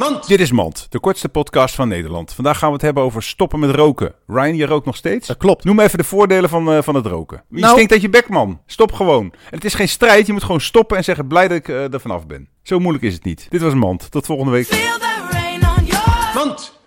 Mand. Dit is Mand, de kortste podcast van Nederland. Vandaag gaan we het hebben over stoppen met roken. Ryan, je rookt nog steeds? Dat klopt. Noem even de voordelen van, eh, van het roken. Je Nou- stinkt uit je bek, man. Stop gewoon. En het is geen strijd, je moet gewoon stoppen en zeggen blij dat ik eh, er vanaf ben. Zo moeilijk is het niet. Dit was Mand. Tot volgende week. Mand.